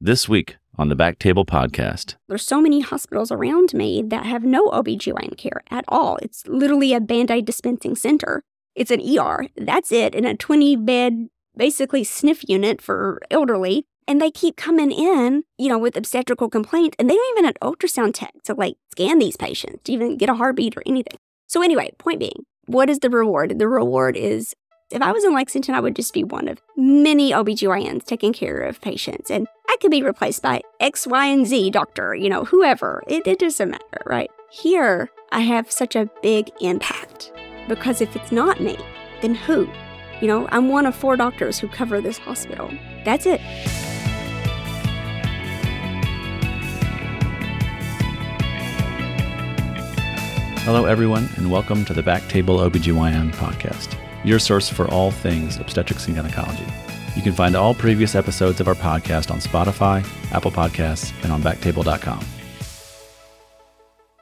This week on the Back Table Podcast. There's so many hospitals around me that have no OBGYN care at all. It's literally a band aid dispensing center. It's an ER. That's it. In a 20 bed, basically sniff unit for elderly. And they keep coming in, you know, with obstetrical complaints, and they don't even have ultrasound tech to like scan these patients to even get a heartbeat or anything. So, anyway, point being, what is the reward? The reward is if I was in Lexington, I would just be one of many OBGYNs taking care of patients. And I could be replaced by X, Y, and Z doctor, you know, whoever. It, it doesn't matter, right? Here, I have such a big impact because if it's not me, then who? You know, I'm one of four doctors who cover this hospital. That's it. Hello, everyone, and welcome to the Back Table OBGYN podcast, your source for all things obstetrics and gynecology. You can find all previous episodes of our podcast on Spotify, Apple Podcasts, and on backtable.com.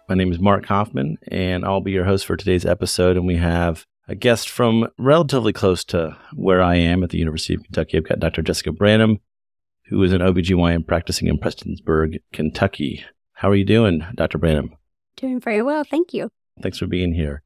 My name is Mark Hoffman, and I'll be your host for today's episode. And we have a guest from relatively close to where I am at the University of Kentucky. I've got Dr. Jessica Branham, who is an OBGYN practicing in Prestonsburg, Kentucky. How are you doing, Dr. Branham? Doing very well. Thank you. Thanks for being here.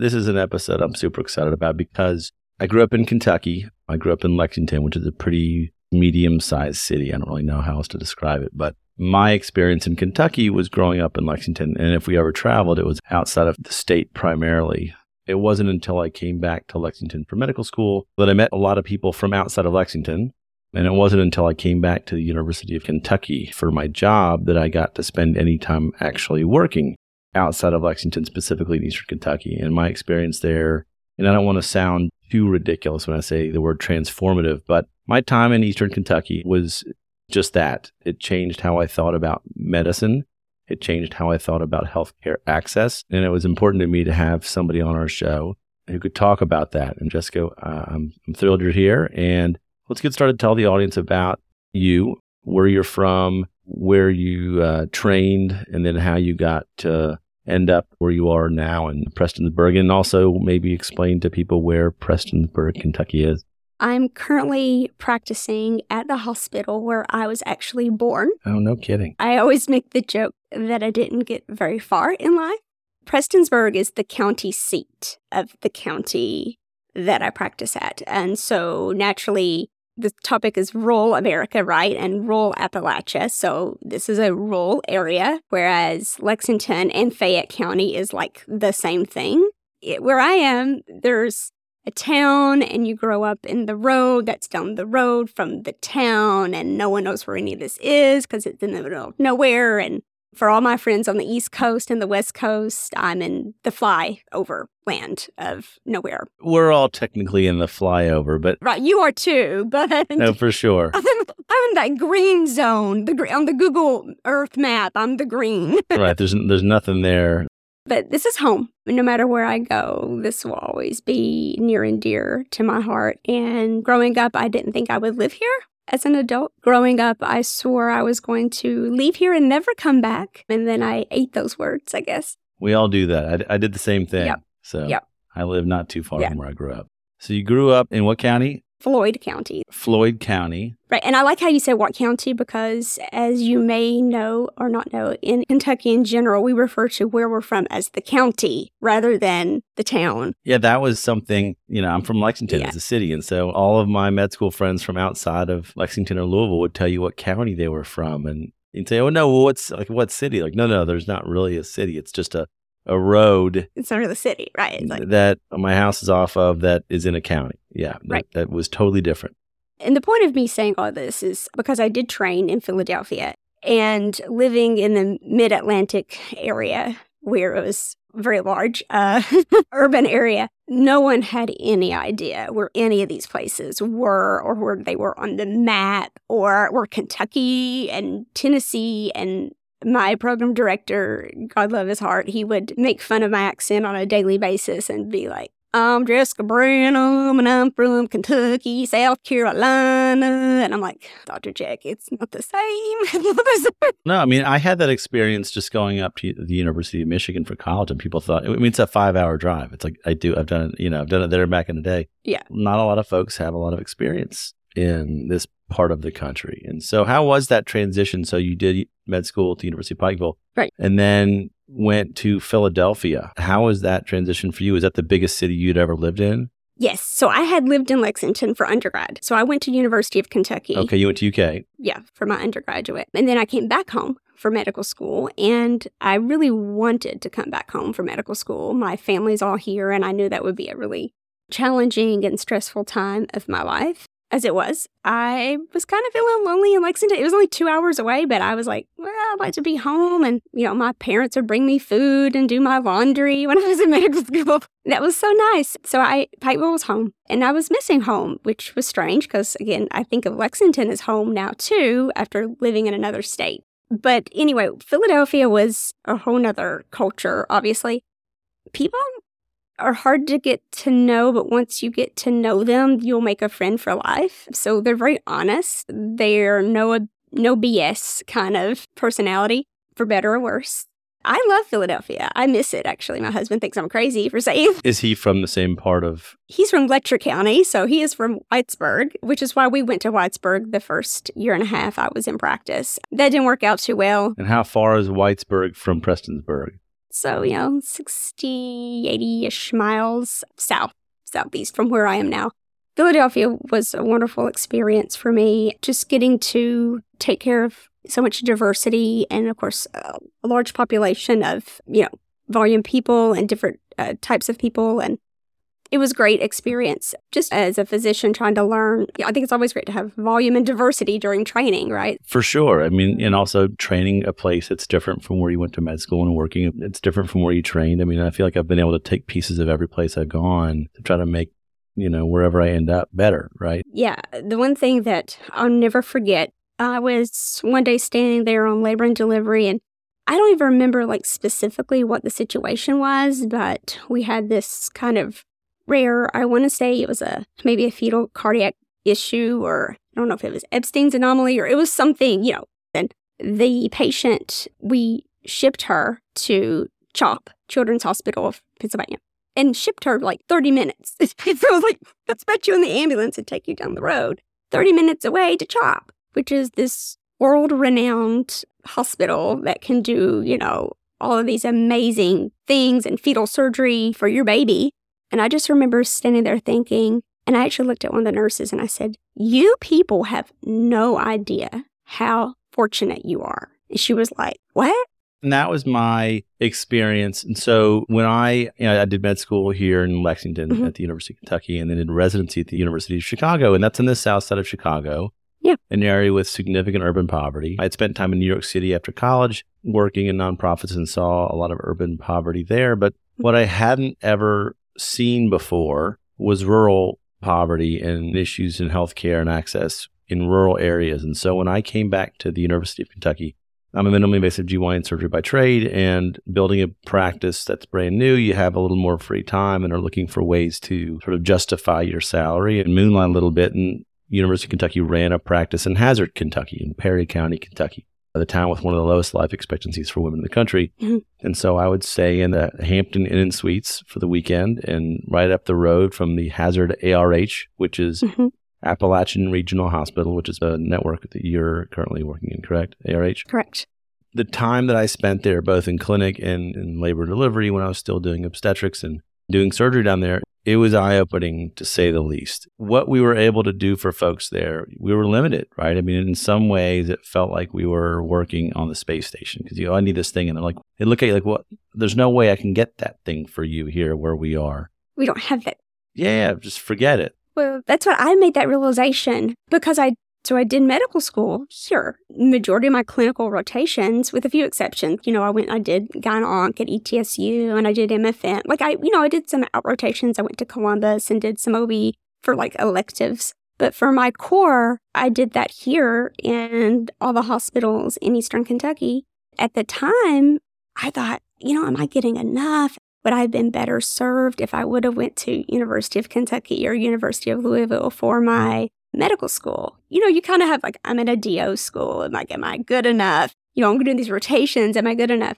This is an episode I'm super excited about because I grew up in Kentucky. I grew up in Lexington, which is a pretty medium sized city. I don't really know how else to describe it, but my experience in Kentucky was growing up in Lexington. And if we ever traveled, it was outside of the state primarily. It wasn't until I came back to Lexington for medical school that I met a lot of people from outside of Lexington. And it wasn't until I came back to the University of Kentucky for my job that I got to spend any time actually working outside of Lexington, specifically in Eastern Kentucky. And my experience there, and I don't want to sound too ridiculous when I say the word transformative, but my time in Eastern Kentucky was just that. It changed how I thought about medicine. It changed how I thought about healthcare access. And it was important to me to have somebody on our show who could talk about that. And Jessica, uh, I'm, I'm thrilled you're here. And let's get started. Tell the audience about you, where you're from, where you uh, trained, and then how you got to end up where you are now in Prestonsburg, and also maybe explain to people where Prestonsburg, Kentucky is. I'm currently practicing at the hospital where I was actually born. Oh, no kidding. I always make the joke that I didn't get very far in life. Prestonsburg is the county seat of the county that I practice at. And so naturally, the topic is rural America, right? And rural Appalachia. So this is a rural area, whereas Lexington and Fayette County is like the same thing. It, where I am, there's a town and you grow up in the road that's down the road from the town and no one knows where any of this is because it's in the middle of nowhere and for all my friends on the East Coast and the West Coast, I'm in the flyover land of nowhere. We're all technically in the flyover, but right, you are too. But no, for sure, I'm, I'm in that green zone. The on the Google Earth map, I'm the green. right, there's there's nothing there. But this is home. No matter where I go, this will always be near and dear to my heart. And growing up, I didn't think I would live here as an adult. Growing up, I swore I was going to leave here and never come back. And then I ate those words, I guess. We all do that. I, I did the same thing. Yep. So yep. I live not too far from where I grew up. So you grew up in what county? Floyd County. Floyd County. Right. And I like how you say what county because, as you may know or not know, in Kentucky in general, we refer to where we're from as the county rather than the town. Yeah, that was something, you know, I'm from Lexington Yeah. as a city. And so all of my med school friends from outside of Lexington or Louisville would tell you what county they were from. And you'd say, oh, no, well, what's like what city? Like, no, no, there's not really a city. It's just a, a road It's not really the city, right? Like, that my house is off of that is in a county. Yeah. That, Right. that was totally different. And the point of me saying all this is because I did train in Philadelphia and living in the mid Atlantic area where it was very large uh, urban area, no one had any idea where any of these places were or where they were on the map or where Kentucky and Tennessee and my program director, God love his heart, he would make fun of my accent on a daily basis and be like, I'm Jessica Branham and I'm from Kentucky, South Carolina. And I'm like, Dr. Jack, it's not the same. Not the same. No, I mean, I had that experience just going up to the University of Michigan for college, and people thought, I mean, it's a five hour drive. It's like, I do, I've done it, you know, I've done it there back in the day. Yeah. Not a lot of folks have a lot of experience in this part of the country. And so, how was that transition? So, you did med school at the University of Pikeville. Right. And then went to Philadelphia. How was that transition for you? Is that the biggest city you'd ever lived in? Yes. So I had lived in Lexington for undergrad. So I went to University of Kentucky. Okay, you went to UK. Yeah, for my undergraduate. And then I came back home for medical school and I really wanted to come back home for medical school. My family's all here and I knew that would be a really challenging and stressful time of my life as it was, I was kind of feeling lonely in Lexington. It was only two hours away, but I was like, well, I'd like to be home. And, you know, my parents would bring me food and do my laundry when I was in medical school. That was so nice. So I, Pikeville was home and I was missing home, which was strange because, again, I think of Lexington as home now too after living in another state. But anyway, Philadelphia was a whole nother culture, obviously. People are hard to get to know, but once you get to know them, you'll make a friend for life. So they're very honest. They're no no BS kind of personality, for better or worse. I love Philadelphia. I miss it actually. My husband thinks I'm crazy for saying. Is he from the same part of He's from Letcher County, so he is from Whitesburg, which is why we went to Whitesburg the first year and a half I was in practice. That didn't work out too well. And how far is Whitesburg from Prestonsburg? So, you know, 60, 80 ish miles south, southeast from where I am now. Philadelphia was a wonderful experience for me, just getting to take care of so much diversity and, of course, a large population of, you know, volume people and different uh, types of people and it was great experience. Just as a physician trying to learn i think it's always great to have volume and diversity during training right? For sure. I mean and also training a place that's different from where you went to med school and working it's different from where you trained. I mean i feel like i've been able to take pieces of every place i've gone to try to make you know wherever i end up better right? Yeah. The one thing that i'll never forget i was one day standing there on labor and delivery and I don't even remember like specifically what the situation was, but we had this kind of rare. I want to say it was a maybe a fetal cardiac issue, or I don't know if it was Ebstein's anomaly, or it was something, you know. then the patient, we shipped her to CHOP, Children's Hospital of Pennsylvania, and shipped her like 30 minutes. so it was like, let's put you in the ambulance and take you down the road. 30 minutes away to CHOP, which is this world renowned hospital that can do, you know, all of these amazing things and fetal surgery for your baby. And I just remember standing there thinking, and I actually looked at one of the nurses and I said, You people have no idea how fortunate you are. And she was like, What? And that was my experience. And so when I, you know, I did med school here in Lexington mm-hmm. at the University of Kentucky and then did residency at the University of Chicago. And that's in the south side of Chicago. Yeah. An area with significant urban poverty. I had spent time in New York City after college working in nonprofits and saw a lot of urban poverty there. But what I hadn't ever seen before was rural poverty and issues in healthcare and access in rural areas. And so when I came back to the University of Kentucky, I'm a minimally invasive GYN surgery by trade and building a practice that's brand new. You have a little more free time and are looking for ways to sort of justify your salary and moonlight a little bit. And University of Kentucky ran a practice in Hazard, Kentucky, in Perry County, Kentucky the town with one of the lowest life expectancies for women in the country. Mm-hmm. And so I would stay in the Hampton Inn and Suites for the weekend and right up the road from the Hazard ARH, which is mm-hmm. Appalachian Regional Hospital, which is a network that you're currently working in, correct? ARH? Correct. The time that I spent there, both in clinic and in labor delivery when I was still doing obstetrics and doing surgery down there, it was eye opening to say the least. What we were able to do for folks there, we were limited, right? I mean, in some ways, it felt like we were working on the space station because you know, I need this thing. And they're like, they look at you like, what? Well, there's no way I can get that thing for you here where we are. We don't have that. Yeah, just forget it. Well, that's what I made that realization because I so I did medical school, sure. Majority of my clinical rotations, with a few exceptions, you know, I went, I did gyne-onc at ETSU and I did MFM. Like I, you know, I did some out rotations. I went to Columbus and did some OB for like electives. But for my core, I did that here in all the hospitals in Eastern Kentucky. At the time, I thought, you know, am I getting enough? Would I have been better served if I would have went to University of Kentucky or University of Louisville for my medical school. You know, you kind of have like, I'm in a DO school. Am like, am I good enough? You know, I'm doing these rotations. Am I good enough?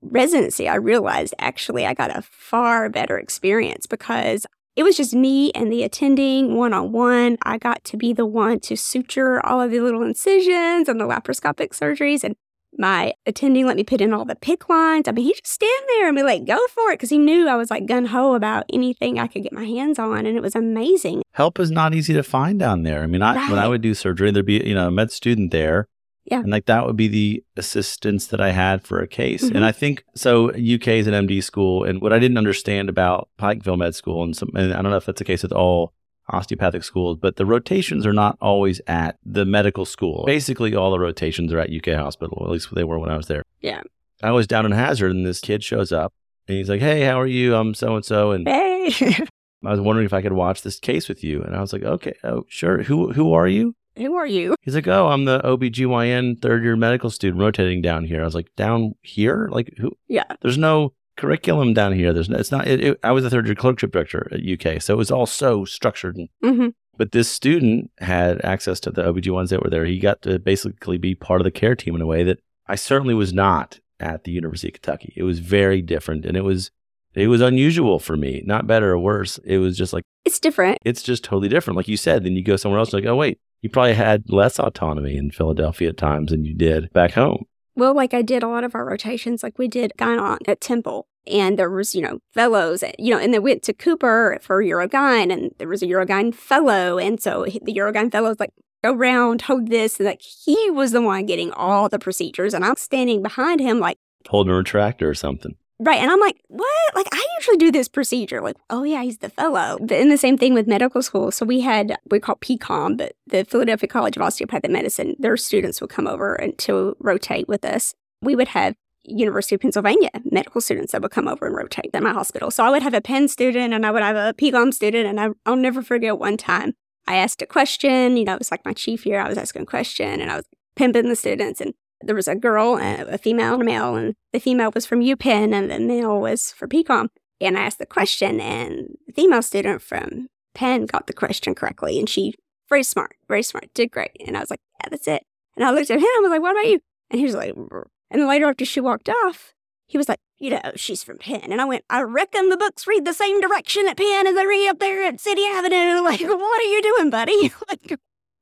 Residency, I realized actually I got a far better experience because it was just me and the attending one on one. I got to be the one to suture all of the little incisions and the laparoscopic surgeries. And my attending let me put in all the PICC lines. I mean, he just stand there and be like, go for it. Because he knew I was like gun ho about anything I could get my hands on. And it was amazing. Help is not easy to find down there. I mean, I, right. when I would do surgery, there'd be, you know, a med student there yeah. And like that would be the assistance that I had for a case. Mm-hmm. And I think so UK is an MD school. And what I didn't understand about Pikeville Med School, and, some, and I don't know if that's the case with all osteopathic schools, but the rotations are not always at the medical school. Basically, all the rotations are at UK Hospital, at least they were when I was there. Yeah. I was down in Hazard and this kid shows up and he's like, Hey, how are you? I'm so and so. And hey. I was wondering if I could watch this case with you. And I was like, Okay, oh, sure. Who who are you? Who are you? He's like, Oh, I'm the OBGYN third year medical student rotating down here. I was like, Down here? Like, who? Yeah. There's no curriculum down here. There's no, it's not, it, it, I was a third year clerkship director at UK. So it was all so structured. And, mm-hmm. But this student had access to the OBGYNs that were there. He got to basically be part of the care team in a way that I certainly was not at the University of Kentucky. It was very different and it was it was unusual for me, not better or worse. It was just like it's different. It's just totally different. Like you said, then you go somewhere else, like, oh wait, you probably had less autonomy in Philadelphia at times than you did back home. Well, like I did a lot of our rotations, like we did gyne at Temple, and there was, you know, fellows, eh, you know, and they went to Cooper for Urogyne, and there was a Urogyne fellow, and so the Urogyne fellow was like, go around, hold this, and like he was the one getting all the procedures, and I'm standing behind him like holding a retractor or something. Right. And I'm like, what? Like, I usually do this procedure. Like, oh, yeah, he's the fellow. But in the same thing with medical school. So we had, we call PCOM, but the Philadelphia College of Osteopathic Medicine, their students would come over and to rotate with us. We would have University of Pennsylvania medical students that would come over and rotate at my hospital. So I would have a Penn student and I would have a PCOM student. And I, I'll never forget one time I asked a question. You know, it was like my chief year. I was asking a question and I was pimping the students. And there was a girl, a female, and a male, and the female was from UPenn and the male was for PCOM. And I asked the question, and the female student from Penn got the question correctly, and she very smart, very smart, did great. And I was like, yeah, that's it. And I looked at him, I was like, what about you? And he was like, Brr. and then later after she walked off, he was like, you know, she's from Penn. And I went, I reckon the books read the same direction at Penn as they read up there at City Avenue. Like, what are you doing, buddy? like,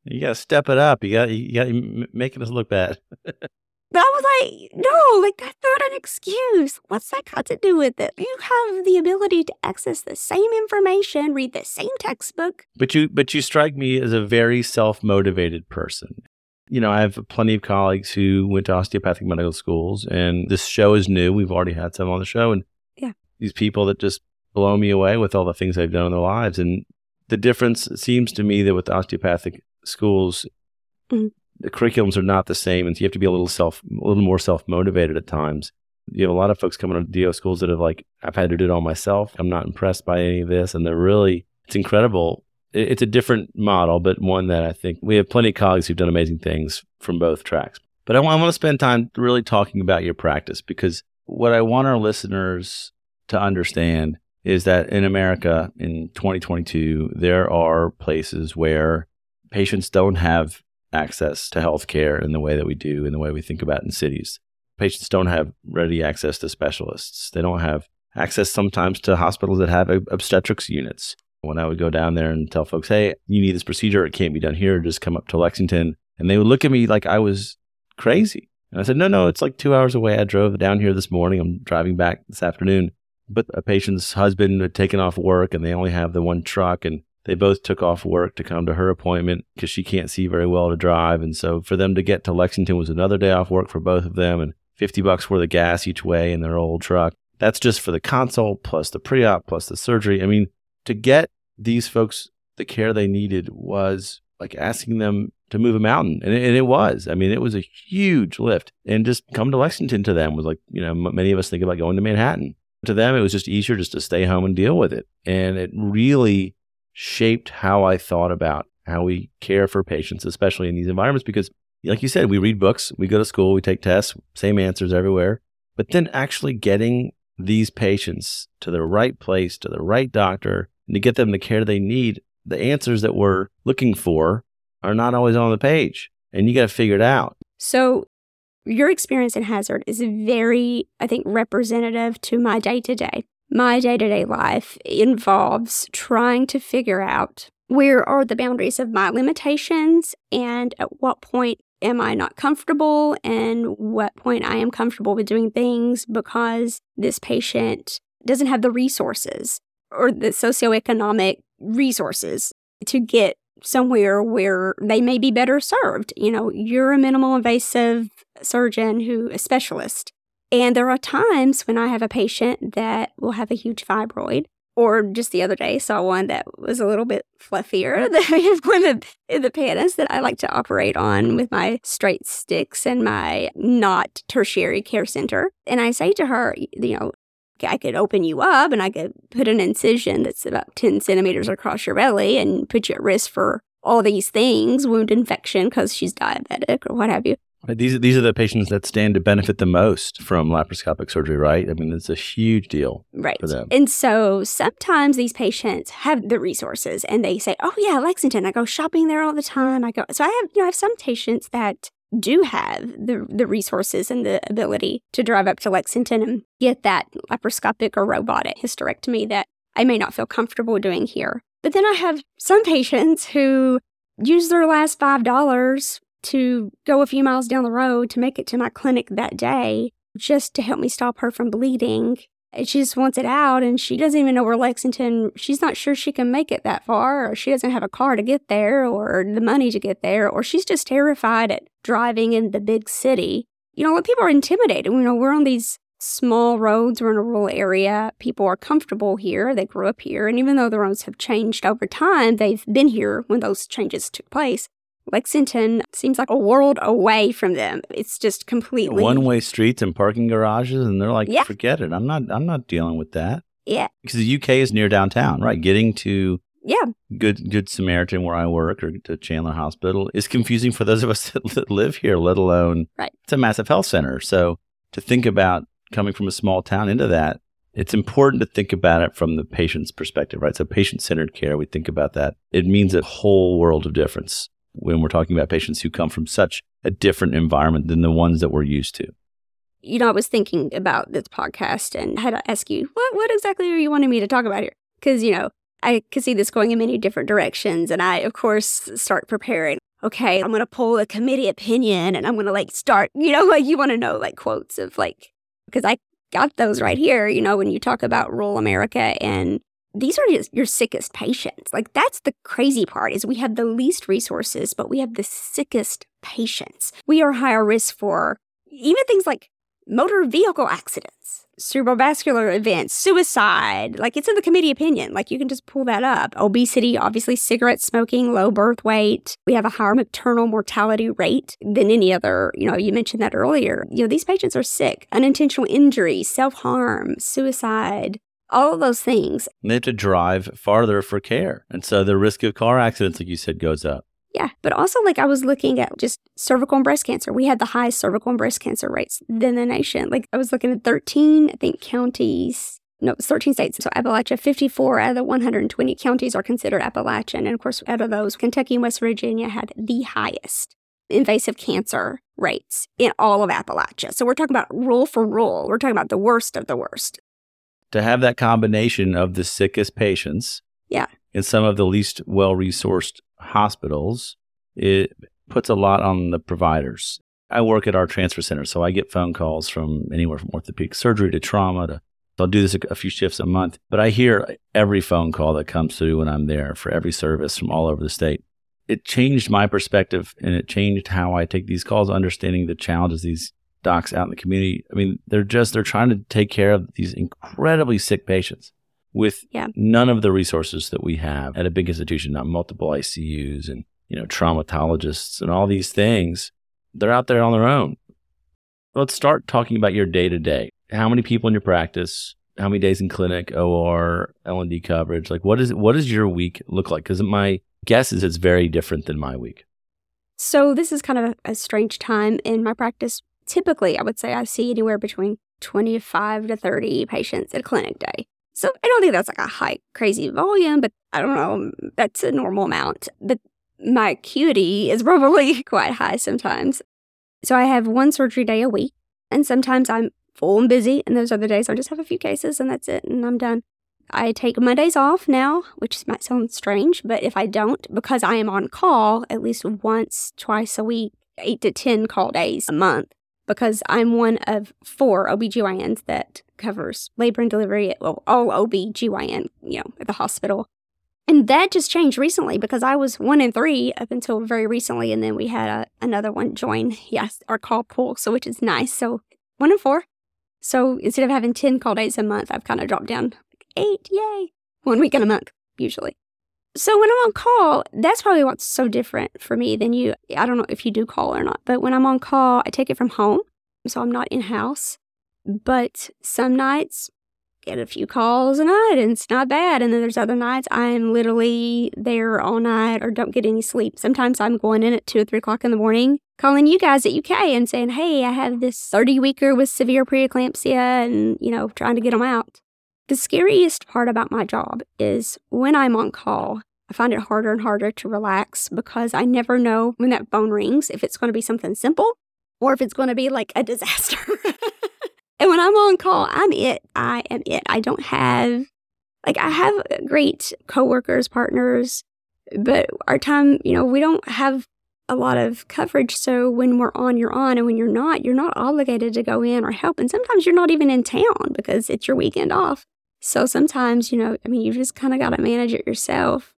you got to step it up. You got you got to making us look bad. But I was like, no, like that's not an excuse. What's that got to do with it? You have the ability to access the same information, read the same textbook. But you but you strike me as a very self-motivated person. You know, I have plenty of colleagues who went to osteopathic medical schools and this show is new. We've already had some on the show and yeah. these people that just blow me away with all the things they've done in their lives and the difference seems to me that with osteopathic schools, mm-hmm. the curriculums are not the same, and so you have to be a little self, a little more self motivated at times. You have a lot of folks coming to DO schools that have like, I've had to do it all myself. I'm not impressed by any of this, and they're really, it's incredible. It's a different model, but one that I think we have plenty of colleagues who've done amazing things from both tracks. But I want, I want to spend time really talking about your practice because what I want our listeners to understand is that in America in 2022, there are places where patients don't have access to healthcare in the way that we do, in the way we think about in cities. Patients don't have ready access to specialists. They don't have access sometimes to hospitals that have obstetrics units. When I would go down there and tell folks, hey, you need this procedure, it can't be done here, just come up to Lexington. And they would look at me like I was crazy. And I said, no, no, it's like two hours away. I drove down here this morning. I'm driving back this afternoon. But a patient's husband had taken off work and they only have the one truck. And they both took off work to come to her appointment because she can't see very well to drive. And so for them to get to Lexington was another day off work for both of them and 50 bucks worth of gas each way in their old truck. That's just for the consult plus the pre op plus the surgery. I mean, to get these folks the care they needed was like asking them to move a mountain. And it, and it, was. I mean, it was a huge lift. And just come to Lexington to them was like, you know, many of us think about going to Manhattan. To them, it was just easier just to stay home and deal with it. And it really shaped how I thought about how we care for patients, especially in these environments, because like you said, we read books, we go to school, we take tests, same answers everywhere. But then actually getting these patients to the right place, to the right doctor, and to get them the care they need, the answers that we're looking for are not always on the page. And you got to figure it out. So, your experience in Hazard is very, I think, representative to my day to day my day to day life involves trying to figure out where are the boundaries of my limitations and at what point am I not comfortable and what point I am comfortable with doing things because this patient doesn't have the resources or the socioeconomic resources to get somewhere where they may be better served. You know, you're a minimal invasive surgeon who a specialist. And there are times when I have a patient that will have a huge fibroid or just the other day saw one that was a little bit fluffier than in the panels that I like to operate on with my straight sticks and my not tertiary care center. And I say to her, you know, I could open you up and I could put an incision that's about 10 centimeters across your belly and put you at risk for all these things, wound infection because she's diabetic or what have you. These these are the patients that stand to benefit the most from laparoscopic surgery, right? I mean, it's a huge deal right. for them. And so sometimes these patients have the resources and they say, "Oh yeah, Lexington. I go shopping there all the time. I go." So I have you know I have some patients that do have the the resources and the ability to drive up to Lexington and get that laparoscopic or robotic hysterectomy that I may not feel comfortable doing here. But then I have some patients who use their last five dollars to go a few miles down the road to make it to my clinic that day just to help me stop her from bleeding. And she just wants it out and she doesn't even know where Lexington, she's not sure she can make it that far, or she doesn't have a car to get there, or the money to get there, or she's just terrified at driving in the big city. You know, people are intimidated, you know, we're on these small roads, we're in a rural area, people are comfortable here, they grew up here, and even though the roads have changed over time, they've been here when those changes took place. Lexington seems like a world away from them. It's just completely one way streets and parking garages, and they're like, Yeah. forget it. I'm not. I'm not dealing with that Yeah, because the UK is near downtown, right? Getting to yeah, Good Good Samaritan, where I work, or to Chandler Hospital, is confusing for those of us that live here. Let alone, Right. It's a massive health center, so to think about coming from a small town into that, it's important to think about it from the patient's perspective, right? So patient centered care, we think about that. It means a whole world of difference when we're talking about patients who come from such a different environment than the ones that we're used to. you know, I was thinking about this podcast and had to ask you, what, what exactly are you wanting me to talk about here? Because, you know, I could see this going in many different directions. And I, of course, start preparing. Okay, I'm going to pull a committee opinion and I'm going to like start, you know, like you want to know like quotes of like, because I got those right here, you know, when you talk about rural America and these are your sickest patients. Like that's the crazy part is we have the least resources, but we have the sickest patients. We are higher risk for even things like motor vehicle accidents, cerebrovascular events, suicide. Like it's in the committee opinion. Like you can just pull that up. Obesity, obviously, cigarette smoking, low birth weight. We have a higher maternal mortality rate than any other. You know, you mentioned that earlier. You know, these patients are sick. Unintentional injury, self harm, suicide, all of those things. And they have to drive farther for care. And so the risk of car accidents, like you said, goes up. Yeah, but also like I was looking at just cervical and breast cancer. We had the highest cervical and breast cancer rates in the nation. Like I was looking at 13, I think counties. No, it's 13 states. So Appalachia, 54 out of the 120 counties are considered Appalachian. And of course, out of those, Kentucky and West Virginia had the highest invasive cancer rates in all of Appalachia. So we're talking about rule for rule. We're talking about the worst of the worst. To have that combination of the sickest patients Yeah. in some of the least well resourced hospitals, it puts a lot on the providers. I work at our transfer center, so I get phone calls from anywhere from orthopedic surgery to trauma to I'll do this a, a few shifts a month, but I hear every phone call that comes through when I'm there for every service from all over the state. It changed my perspective and it changed how I take these calls, understanding the challenges these docs out in the community. I mean, they're just they're trying to take care of these incredibly sick patients with Yeah. none of the resources that we have at a big institution, not multiple ICUs and you know traumatologists and all these things. They're out there on their own. Let's start talking about your day to day. How many people in your practice? How many days in clinic, OR, L and D coverage? Like, what is what does your week look like? Because my guess is it's very different than my week. So this is kind of a, a strange time in my practice. Typically, I would say I see anywhere between 25 to 30 patients at a clinic day. So I don't think that's like a high, crazy volume, but I don't know, that's a normal amount. But my acuity is probably quite high sometimes. So I have one surgery day a week, and sometimes I'm full and busy. And those other days, I just have a few cases and that's it, and I'm done. I take Mondays off now, which might sound strange, but if I don't, because I am on call at least once, twice a week, eight to 10 call days a month, because I'm one of four OBGYNs that covers labor and delivery, well, all OBGYN, you know, at the hospital. And that just changed recently because I was one in three up until very recently. And then we had a, another one join, yes, our call pool, so which is nice. So one in four. So instead of having 10 call days a month, I've kind of dropped down eight, yay, one week in a month, usually. So when I'm on call, that's probably what's so different for me than you. I don't know if you do call or not, but when I'm on call, I take it from home. So I'm not in house. But some nights, get a few calls a night and it's not bad. And then there's other nights I'm literally there all night or don't get any sleep. Sometimes I'm going in at two or three o'clock in the morning, calling you guys at UK and saying, Hey, I have this 30 weeker with severe preeclampsia and, you know, trying to get them out. The scariest part about my job is when I'm on call, I find it harder and harder to relax because I never know when that phone rings if it's going to be something simple or if it's going to be like a disaster. and when I'm on call, I'm it. I am it. I don't have, like, I have great coworkers, partners, but our time, you know, we don't have a lot of coverage. So when we're on, you're on. And when you're not, you're not obligated to go in or help. And sometimes you're not even in town because it's your weekend off. So sometimes, you know, I mean, you just kind of got to manage it yourself.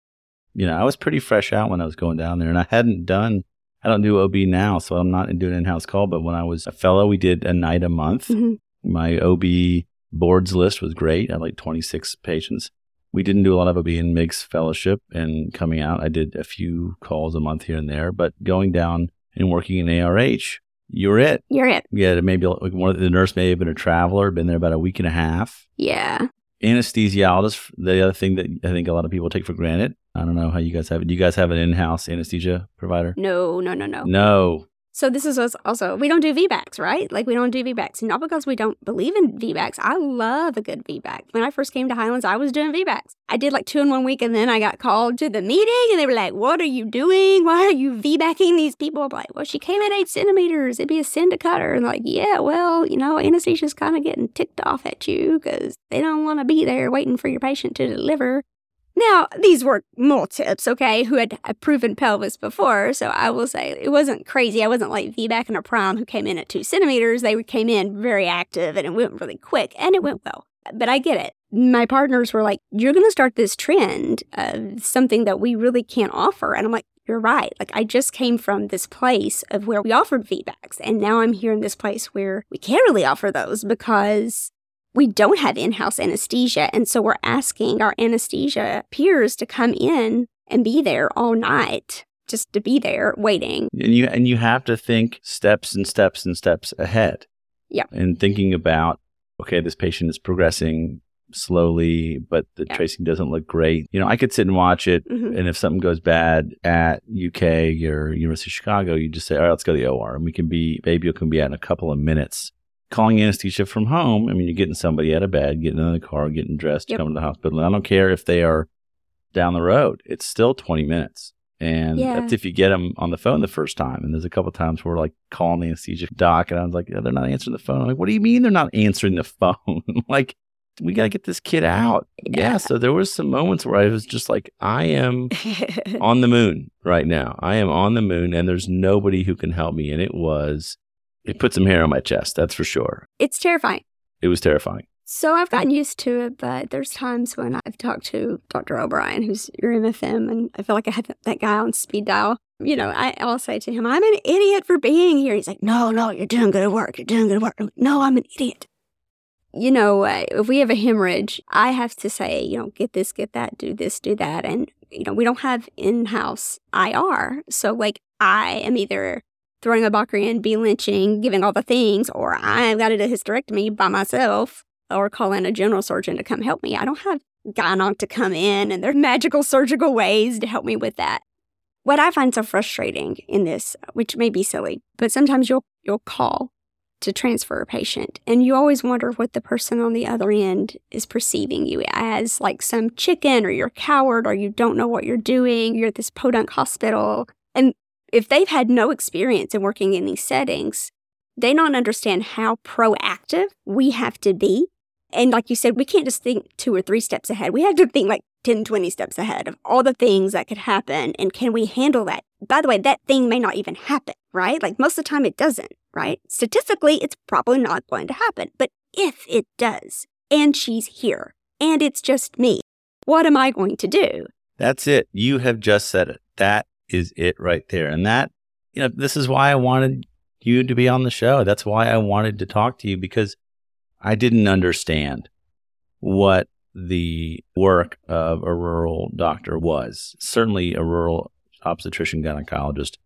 You know, I was pretty fresh out when I was going down there, and I hadn't done. I don't do OB now, so I'm not doing in-house call. But when I was a fellow, we did a night a month. Mm-hmm. My OB boards list was great. I had like 26 patients. We didn't do a lot of OB in MIGS fellowship and coming out. I did a few calls a month here and there, but going down and working in ARH, you're it. You're it. Yeah, maybe one of the nurse may have been a traveler, been there about a week and a half. Yeah anesthesiologist, the other thing that I think a lot of people take for granted. I don't know how you guys have it. Do you guys have an in-house anesthesia provider? No, no, no, no. No. So this is us also we don't do VBACs, right? Like we don't do VBACs, not because we don't believe in VBACs. I love a good VBAC. When I first came to Highlands, I was doing VBACs. I did like two in one week, and then I got called to the meeting, and they were like, "What are you doing? Why are you VBACing these people?" I'm like, "Well, she came at eight centimeters. It'd be a sin to cut her." And like, "Yeah, well, you know, anesthesia's kind of getting ticked off at you because they don't want to be there waiting for your patient to deliver." Now, these were tips, okay, who had a proven pelvis before. So I will say it wasn't crazy. I wasn't like VBAC and a prime who came in at two centimeters. They came in very active and it went really quick and it went well. But I get it. My partners were like, you're going to start this trend of something that we really can't offer. And I'm like, you're right. Like, I just came from this place of where we offered VBACs. And now I'm here in this place where we can't really offer those because we don't have in house anesthesia. And so we're asking our anesthesia peers to come in and be there all night just to be there waiting. And you and you have to think steps and steps and steps ahead. Yeah. And thinking about okay, this patient is progressing slowly, but the yeah. tracing doesn't look great. You know, I could sit and watch it, mm-hmm. and if something goes bad at UK or University of Chicago, you just say, all right, let's go to the OR, and we can be, baby you can be out in a couple of minutes calling anesthesia from home, I mean, you're getting somebody out of bed, getting in the car, getting dressed, yep. coming to the hospital. And I don't care if they are down the road, it's still 20 minutes. And yeah. that's if you get them on the phone the first time. And there's a couple times where like calling the anesthesia doc, and I was like, yeah, they're not answering the phone. I'm like, what do you mean they're not answering the phone? like, we got to get this kid out. Yeah. yeah. So there was some moments where I was just like, I am on the moon right now. I am on the moon, and there's nobody who can help me. And it was it put some hair on my chest, that's for sure. It's terrifying. It was terrifying. So I've gotten used to it, but there's times when I've talked to Dr. O'Brien, who's your MFM, and I feel like I have that guy on speed dial. You know, I, will say to him, I'm an idiot for being here. He's like, no, no, you're doing good work. You're doing good work. Like, no, I'm an idiot. You know, uh, if we have a hemorrhage, I have to say, you know, get this, get that, do this, do that. And, you know, we don't have in house IR. So, like, I am either throwing a Bactrian, B-Lynching, giving all the things, or I've got to do a hysterectomy by myself, or call in a general surgeon to come help me. I don't have gynonc to come in and there's magical surgical ways to help me with that. What I find so frustrating in this, which may be silly, but sometimes you'll you'll call to transfer a patient and you always wonder what the person on the other end is perceiving you as like some chicken or you're a coward or you don't know what you're doing you're at this podunk hospital and if they've had no experience in working in these settings, They don't understand how proactive we have to be. And like you said, we can't just think two or three steps ahead. We have to think like 10, 20 steps ahead of all the things that could happen. And can we handle that? By the way, that thing may not even happen, right? Like most of the time it doesn't, right? Statistically, it's probably not going to happen. But if it does, and she's here, and it's just me, what am I going to do? That's it. You have just said it. That is it right there. And that, you know, this is why I wanted you to be on the show. That's why I wanted to talk to you because I didn't understand what the work of a rural doctor was. Certainly a rural obstetrician gynecologist.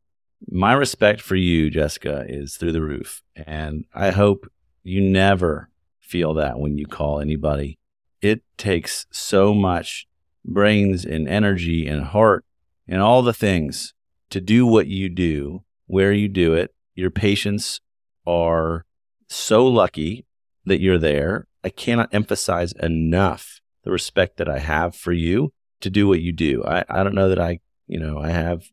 My respect for you, Jessica, is through the roof. And I hope you never feel that when you call anybody. It takes so much brains and energy and heart and all the things to do what you do, where you do it. Your patients are so lucky that you're there. I cannot emphasize enough the respect that I have for you to do what you do. I, I don't know that I, you know, I have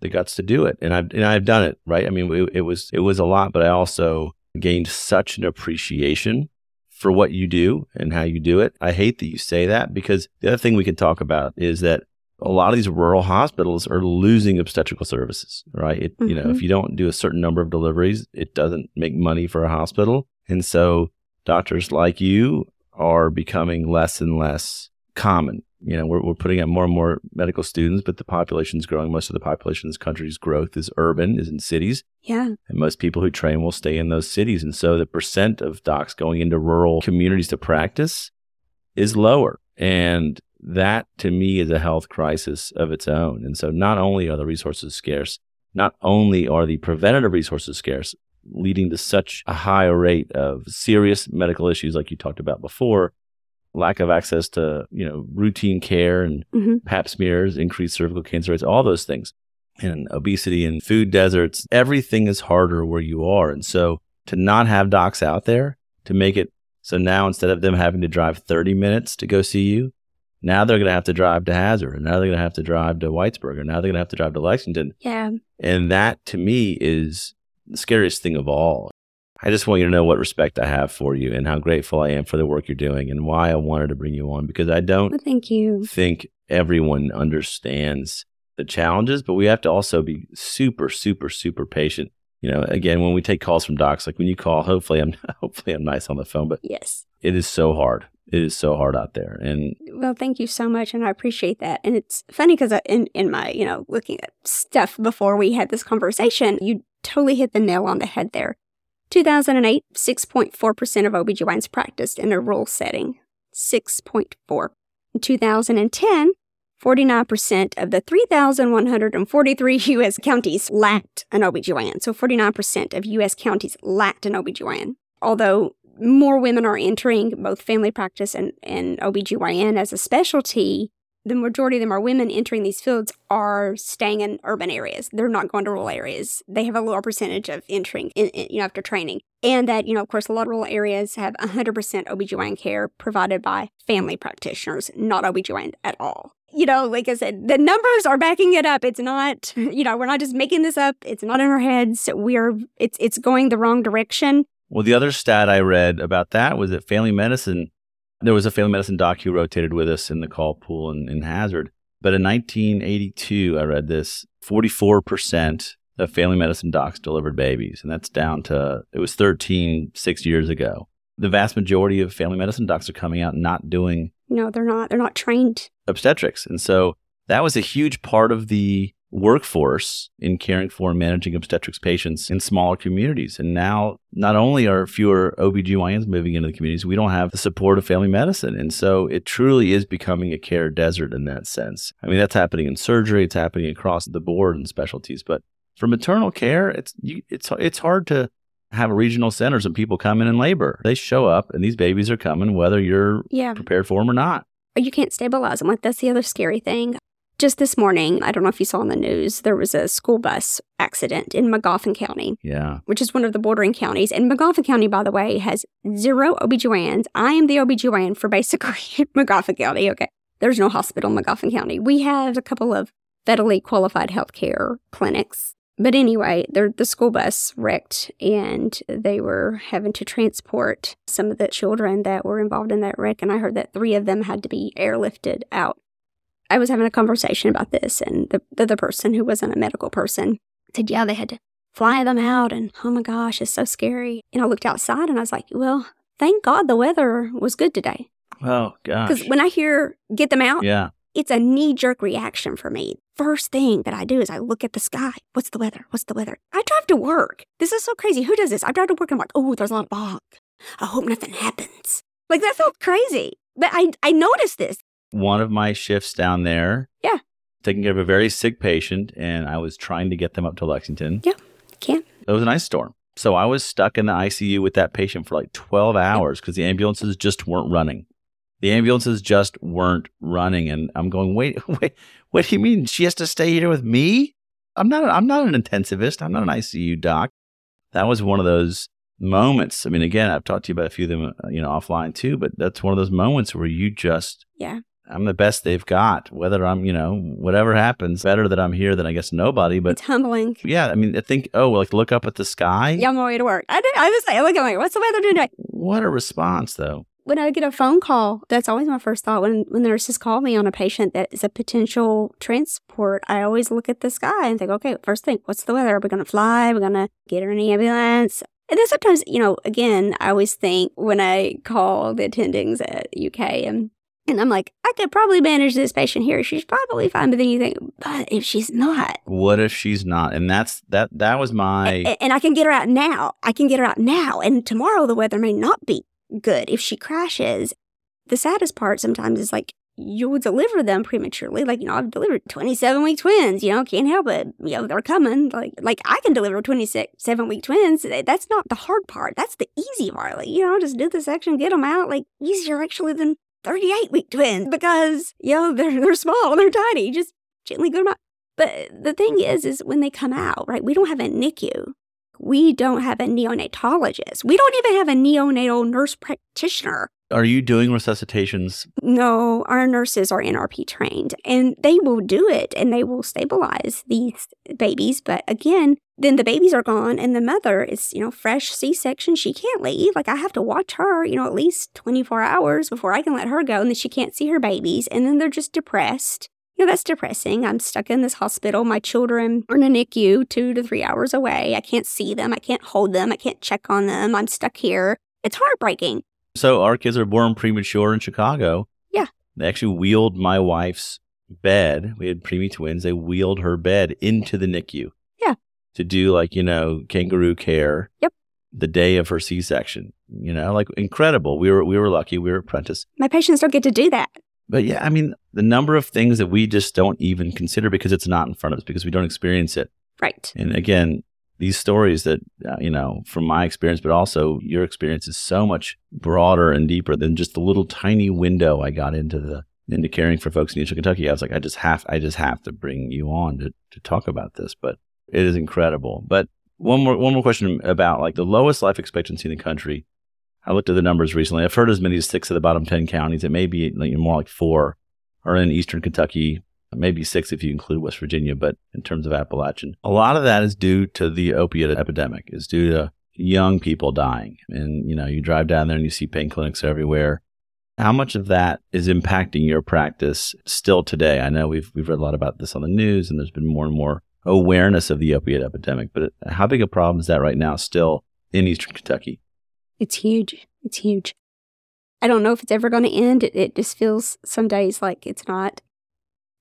the guts to do it, and I've and I've done it right. I mean, it, it was it was a lot, but I also gained such an appreciation for what you do and how you do it. I hate that you say that because the other thing we can talk about is that a lot of these rural hospitals are losing obstetrical services, right? It, mm-hmm. You know, if mm-hmm. you don't do a certain number of deliveries, it doesn't make money for a hospital. And so doctors like you are becoming less and less common. You know, we're, we're putting out more and more medical students, but the population is growing. Most of the population in this country's growth is urban, is in cities. Yeah. And most people who train will stay in those cities. And so the percent of docs going into rural communities to practice is lower. And that to me is a health crisis of its own. And so not only are the resources scarce, not only are the preventative resources scarce, leading to such a high rate of serious medical issues like you talked about before, lack of access to, you know, routine care and mm-hmm. pap smears, increased cervical cancer rates, all those things. And obesity and food deserts, everything is harder where you are. And so to not have docs out there to make it so now instead of them having to drive 30 minutes to go see you, now they're going to have to drive to Hazard, and now they're going to have to drive to Whitesburg, and now they're going to have to drive to Lexington. Yeah. And that to me is the scariest thing of all. I just want you to know what respect I have for you and how grateful I am for the work you're doing and why I wanted to bring you on because I don't well, thank you. think everyone understands the challenges, but we have to also be super, super, super patient. You know, again, when we take calls from docs, like when you call, hopefully I'm hopefully I'm nice on the phone, but yes, it is so hard it is so hard out there. And well, thank you so much, and I appreciate that. And it's funny because in in my you know looking at stuff before we had this conversation, you totally hit the nail on the head there. 2008, 6.4% of OBGYNs practiced in a rural setting. 6.4. In 2010, 49% of the 3,143 U.S. counties lacked an OBGYN. So 49% of U.S. counties lacked an OBGYN. Although more women are entering both family practice and, and OBGYN as a specialty, the majority of them are women entering these fields are staying in urban areas. They're not going to rural areas. They have a lower percentage of entering, in, in, you know, after training. And that, you know, of course, a lot of rural areas have 100% OBGYN care provided by family practitioners, not OBGYN at all. You know, like I said, the numbers are backing it up. It's not, you know, we're not just making this up. It's not in our heads. We're, it's, it's going the wrong direction. Well, the other stat I read about that was that family medicine, there was a family medicine doc who rotated with us in the call pool in, in Hazard. But in 1982, I read this 44% of family medicine docs delivered babies. And that's down to, it was 13 six years ago. The vast majority of family medicine docs are coming out not doing. No, they're not. They're not trained. Obstetrics. And so that was a huge part of the workforce in caring for and managing obstetrics patients in smaller communities. And now, not only are fewer OBGYNs moving into the communities, we don't have the support of family medicine. And so it truly is becoming a care desert in that sense. I mean, that's happening in surgery, it's happening across the board in specialties. But for maternal care, it's, it's, it's hard to have regional centers and people come in in labor. They show up and these babies are coming whether you're yeah. prepared for them or not. You can't stabilize them. Like that's the other scary thing. Just this morning, I don't know if you saw in the news, there was a school bus accident in Magoffin County. Yeah. Which is one of the bordering counties. And Magoffin County, by the way, has zero OBGYNs. I am the OBGYN for basically Magoffin County. Okay. There's no hospital in Magoffin County. We have a couple of federally qualified healthcare clinics, But anyway, the school bus wrecked and they were having to transport some of the children that were involved in that wreck. And I heard that three of them had to be airlifted out. I was having a conversation about this, and the, the other person who wasn't a medical person said, Yeah, they had to fly them out. And oh my gosh, it's so scary. And I looked outside and I was like, Well, thank God the weather was good today. Oh, gosh. Because when I hear get them out, yeah. it's a knee jerk reaction for me. First thing that I do is I look at the sky. What's the weather? What's the weather? I drive to work. This is so crazy. Who does this? I drive to work and I'm like, oh, there's a lot of fog. I hope nothing happens. Like that felt crazy. But I, I noticed this. One of my shifts down there. Yeah. Taking care of a very sick patient, and I was trying to get them up to Lexington. Yeah, can. It was an ice storm. So I was stuck in the ICU with that patient for like 12 hours because the ambulances just weren't running. The ambulances just weren't running. And I'm going, wait, wait, what do you mean? She has to stay here with me? I'm not, I'm not an intensivist. I'm not an ICU doc. That was one of those moments. I mean, again, I've talked to you about a few of them, uh, you know, offline too, but that's one of those moments where you just, Yeah. I'm the best they've got. Whether I'm, you know, whatever happens, better that I'm here than I guess nobody. But it's humbling. yeah, I mean, I think, oh, like look up at the sky. Yeah, on my way to work. I, did, I was like, look at me. What's the weather today? What a response, though. When I get a phone call, that's always my first thought. When when the nurses call me on a patient that is a potential transport, I always look at the sky and think, okay, first thing, what's the weather? Are we going to fly? Are we going to get her in the ambulance? And then sometimes, you know, again, I always think when I call the attendings at UK and and I'm like, I could probably manage this patient here. She's probably fine. But then you think, but if she's not, What if she's not? And that's that. That was my. a- and I can get her out now. I can get her out now. And tomorrow the weather may not be good if she crashes. The saddest part sometimes is like you will deliver them prematurely. Like, you know, I've delivered 27 week twins, you know, can't help it. You know, they're coming. Like, like I can deliver 26, seven week twins. That's not the hard part. That's the easy part. Like, you know, just do the section, get them out. Like, easier actually than 38 week twins because, you know, they're, they're small, they're tiny. Just gently go them out. But the thing mm-hmm. is, is when they come out, right, we don't have a NICU. We don't have a neonatologist. We don't even have a neonatal nurse practitioner. Are you doing resuscitations? No, our nurses are NRP trained and they will do it and they will stabilize these babies. But again, then the babies are gone and the mother is, you know, fresh C section. She can't leave. Like I have to watch her, you know, at least 24 hours before I can let her go. And then she can't see her babies. And then they're just depressed. You know, that's depressing. I'm stuck in this hospital. My children are in a NICU two to three hours away. I can't see them. I can't hold them. I can't check on them. I'm stuck here. It's heartbreaking. So our kids are born premature in Chicago. Yeah. They actually wheeled my wife's bed. We had preemie twins. They wheeled her bed into the NICU. To do like you know kangaroo care. Yep. The day of her C-section. You know, like incredible. We were we were lucky. We were apprentice. My patients don't get to do that. But yeah, I mean, the number of things that we just don't even consider because it's not in front of us because we don't experience it. Right. And again, these stories that, uh, you know, from my experience, but also your experience is so much broader and deeper than just the little tiny window I got into the, into caring for folks in Eastern Kentucky. I was like, I just have, I just have to bring you on to, to talk about this, but it is incredible. But one more, one more question about like the lowest life expectancy in the country. I looked at the numbers recently. I've heard as many as six of the bottom 10 counties. It may be like more like four are in Eastern Kentucky, maybe six if you include West Virginia, but in terms of Appalachian, a lot of that is due to the opiate epidemic, is due to young people dying. And, you know, you drive down there and you see pain clinics everywhere. How much of that is impacting your practice still today? I know we've, we've read a lot about this on the news and there's been more and more awareness of the opiate epidemic, but how big a problem is that right now still in Eastern Kentucky? It's huge. It's huge. I don't know if it's ever going to end. It, it just feels some days like it's not.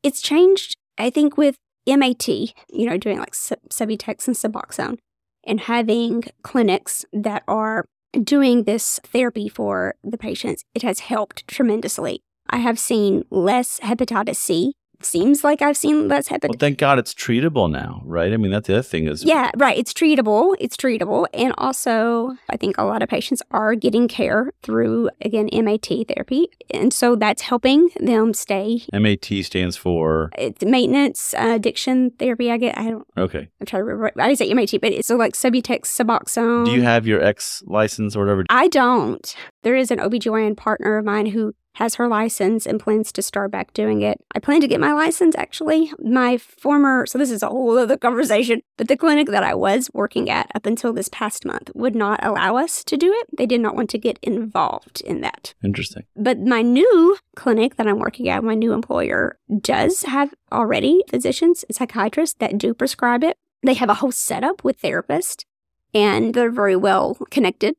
It's changed, I think, with MAT, you know, doing like sub- Subutex and Suboxone and having clinics that are doing this therapy for the patients. It has helped tremendously. I have seen less hepatitis C. Seems like I've seen less hepatitis Well, thank God it's treatable now, right? I mean, that's the other thing is yeah, right. It's treatable. It's treatable. And also, I think a lot of patients are getting care through, again, MAT therapy. And so that's helping them stay. MAT stands for It's maintenance uh, addiction therapy. I get, I don't, okay. I'm trying to remember. I say MAT, but it's so like Subutex, Suboxone. Do you have your X license or whatever? I don't. There is an OBGYN partner of mine who has her license and plans to start back doing it. I plan to get my license actually. My former, so this is a whole other conversation, but the clinic that I was working at up until this past month would not allow us to do it. They did not want to get involved in that. Interesting. But my new clinic that I'm working at, my new employer, does have already physicians, psychiatrists that do prescribe it. They have a whole setup with therapists and they're very well connected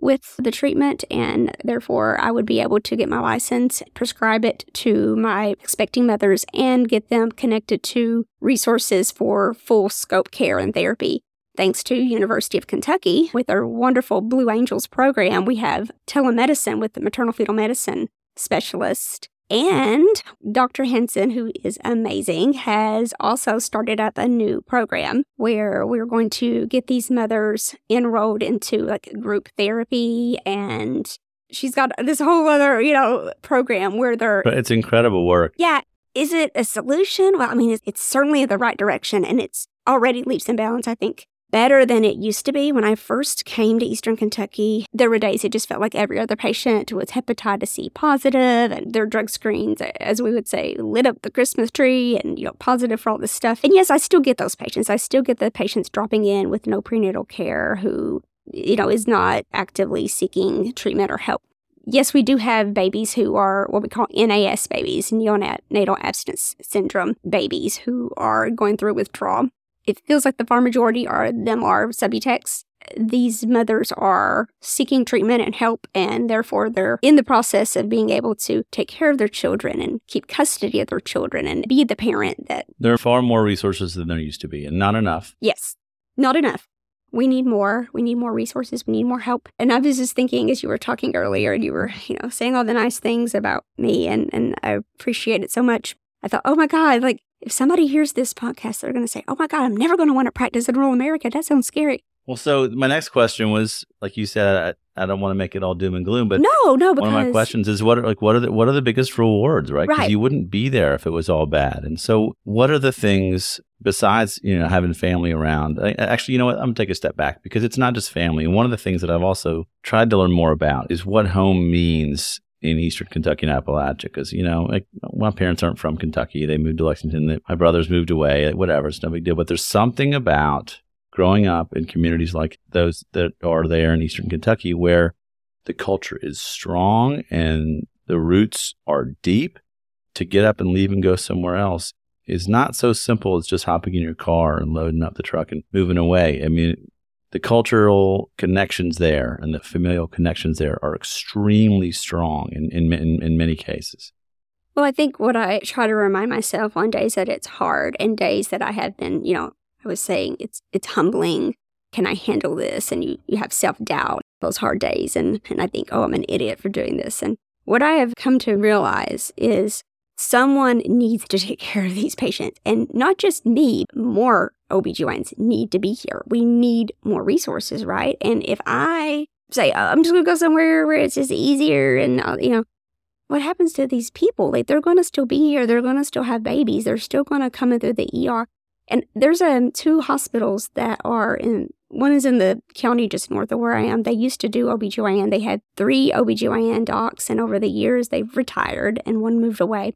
with the treatment, and therefore I would be able to get my license, prescribe it to my expecting mothers, and get them connected to resources for full scope care and therapy. Thanks to University of Kentucky, with our wonderful Blue Angels program, we have telemedicine with the maternal fetal medicine specialist and Dr. Hansen, who is amazing, has also started up a new program where we're going to get these mothers enrolled into like group therapy and she's got this whole other, you know, program where they're But it's incredible work. Yeah. Is it a solution? Well, I mean, it's, it's certainly the right direction and it's already leaps and bounds, I think, better than it used to be. When I first came to Eastern Kentucky, there were days it just felt like every other patient was hepatitis C positive and their drug screens, as we would say, lit up the Christmas tree and, you know, positive for all this stuff. And yes, I still get those patients. I still get the patients dropping in with no prenatal care who, you know, is not actively seeking treatment or help. Yes, we do have babies who are what we call NAS babies, neonatal abstinence syndrome babies who are going through withdrawal it feels like the far majority are them are Subutex. These mothers are seeking treatment and help, and therefore they're in the process of being able to take care of their children and keep custody of their children and be the parent that. There are far more resources than there used to be, and not enough. Yes, not enough. We need more. We need more resources. We need more help. And I was just thinking as you were talking earlier and you were, you know, saying all the nice things about me and, and I appreciate it so much. I thought, oh my God, like if somebody hears this podcast, they're going to say, oh my God, I'm never going to want to practice in rural America. That sounds scary. Well, so my next question was, like you said, I, I don't want to make it all doom and gloom, but no, no, because one of my questions is what are like what are the what are the biggest rewards, right? Because Right. you wouldn't be there if it was all bad. And so, what are the things besides you know having family around? I, actually, you know what? I'm gonna take a step back because it's not just family. And one of the things that I've also tried to learn more about is what home means in Eastern Kentucky and Appalachia. Because you know, like my parents aren't from Kentucky; they moved to Lexington. My brothers moved away. Whatever, it's no big deal. But there's something about growing up in communities like those that are there in Eastern Kentucky where the culture is strong and the roots are deep to get up and leave and go somewhere else is not so simple as just hopping in your car and loading up the truck and moving away. I mean, the cultural connections there and the familial connections there are extremely strong in, in, in, in many cases. Well, I think what I try to remind myself on days that it's hard and days that I have been, you know, I was saying it's it's humbling. Can I handle this? And you, you have self doubt those hard days and, and I think, oh, I'm an idiot for doing this. And what I have come to realize is someone needs to take care of these patients. And not just me, more OBGYNs need to be here. We need more resources, right? And if I say, oh, I'm just gonna go somewhere where it's just easier and, uh, you know, what happens to these people? Like they're going to still be here. They're going to still have babies. They're still going to come in through the ER. And there's um two hospitals that are in. One is in the county just north of where I am. They used to do OBGYN. They had three OBGYN docs, and over the years they've retired and one moved away.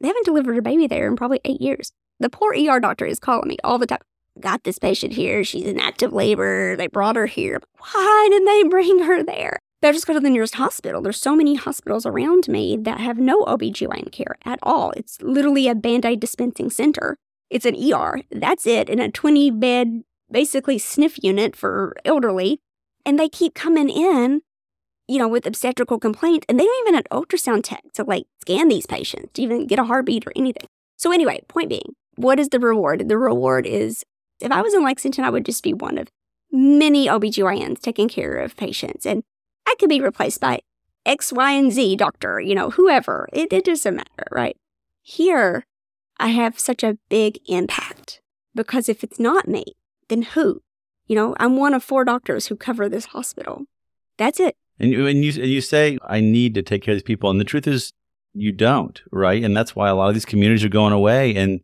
They haven't delivered a baby there in probably eight years. The poor ER doctor is calling me all the time. Got this patient here. She's in active labor. They brought her here. Why did they bring her there? Better just go to the nearest hospital. There's so many hospitals around me that have no OBGYN care at all. It's literally a band aid dispensing center. It's an ER. That's it, in a 20 bed, basically sniff unit for elderly. And they keep coming in, you know, with obstetrical complaints, and they don't even have ultrasound tech to like scan these patients, to even get a heartbeat or anything. So, anyway, point being, what is the reward? The reward is if I was in Lexington, I would just be one of many OBGYNs taking care of patients. And I could be replaced by X, Y, and Z doctor, you know, whoever. It, it doesn't matter, right? Here, I have such a big impact because if it's not me, then who? You know, I'm one of four doctors who cover this hospital. That's it. And you, and you, and you say, I need to take care of these people. And the truth is, you don't, right? And that's why a lot of these communities are going away. And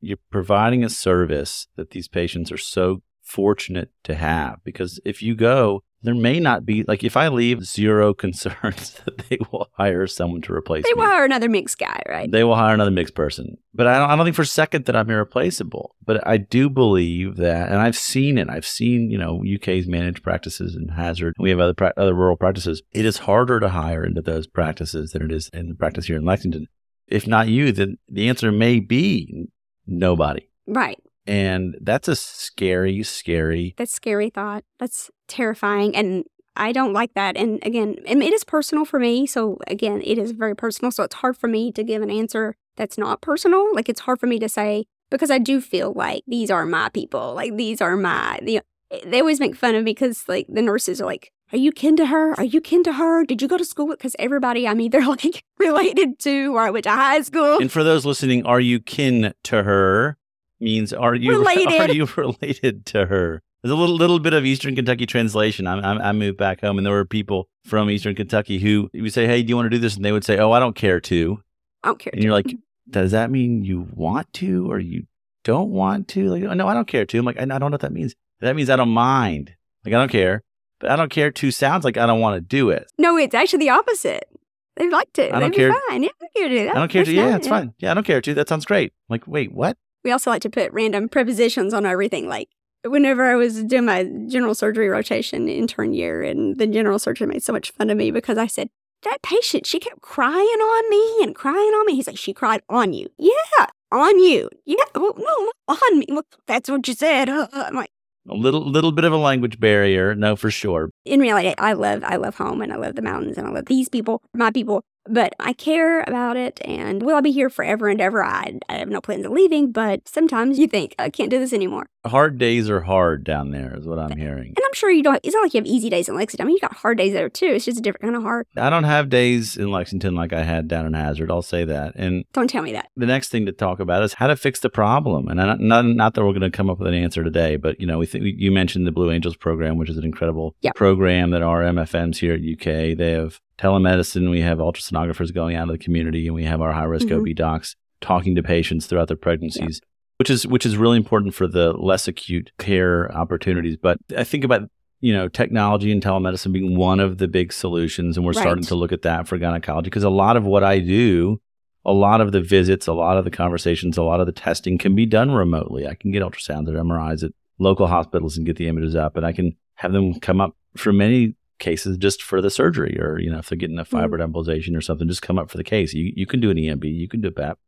you're providing a service that these patients are so fortunate to have. Because if you go, there may not be like if I leave zero concerns that they will hire someone to replace They me. They will hire another mixed guy, right? They will hire another mixed person. But I don't, I don't think for a second that I'm irreplaceable. But I do believe that, and I've seen it. I've seen, you know, UK's managed practices and Hazard. We have other, pra- other rural practices. It is harder to hire into those practices than it is in the practice here in Lexington. If not you, then the answer may be nobody. right. And that's a scary, scary. That's scary thought. That's terrifying. And I don't like that. And again, and it is personal for me. So again, it is very personal. So it's hard for me to give an answer that's not personal. Like it's hard for me to say because I do feel like these are my people. Like these are my, the, they always make fun of me because like the nurses are like, are you kin to her? Are you kin to her? Did you go to school with? Because everybody I'm either like related to or I went to high school. And for those listening, are you kin to her? Means are you Related. Are you related to her? There's a little little bit of Eastern Kentucky translation. I, I, I moved back home, and there were people from Eastern Kentucky who you would say, "Hey, do you want to do this?" And they would say, "Oh, I don't care to." I don't care. And you're like, "Does that mean you want to, or you don't want to?" Like, "Oh, no, I don't care to." I'm like, "I I don't know what that means." That means I don't mind. Like, I don't care, but I don't care to sounds like I don't want to do it. no, it's actually the opposite. They'd like to. I don't They'd care- be fine. Yeah, I don't care to do that. I don't care to. Yeah, it's fine. Yeah, I don't care to. That sounds great. I'm like, wait, what? We also like to put random prepositions on everything. Like whenever I was doing my general surgery rotation intern year, and the general surgeon made so much fun of me because I said, That patient, she kept crying on me and crying on me. He's like, She cried on you. Yeah, on you. Yeah, well, no, on me. Well, that's what you said. Uh, uh. I'm like, A little little bit of a language barrier, no, for sure. in reality, I love, I love home and I love the mountains and I love these people, my people. But I care about it, and will I be here forever and ever? I, I have no plans of leaving. But sometimes you think I can't do this anymore. Hard days are hard down there, is what I'm hearing. And I'm sure you don't. It's not like you have easy days in Lexington. I mean, you got hard days there too. It's just a different kind of hard. I don't have days in Lexington like I had down in Hazard. I'll say that. And Don't tell me that. the next thing to talk about is how to fix the problem. And I, not, not that we're going to come up with an answer today, but you know, we think you mentioned the Blue Angels program, which is an incredible Yep. program that our MFMs here at UK they have telemedicine. We have ultrasonographers going out of the community, and we have our high risk Mhm. OB docs talking to patients throughout their pregnancies. Which is which is really important for the less acute care opportunities. But I think about you know technology and telemedicine being one of the big solutions, and we're starting to look at that for gynecology because a lot of what I do a lot of the visits, a lot of the conversations, a lot of the testing can be done remotely. I can get ultrasounds or MRIs at local hospitals and get the images up, and I can have them come up for many cases just for the surgery, or you know, if they're getting a mm-hmm. fibroid embolization or something, just come up for the case. You you can do an EMB, you can do a PAP,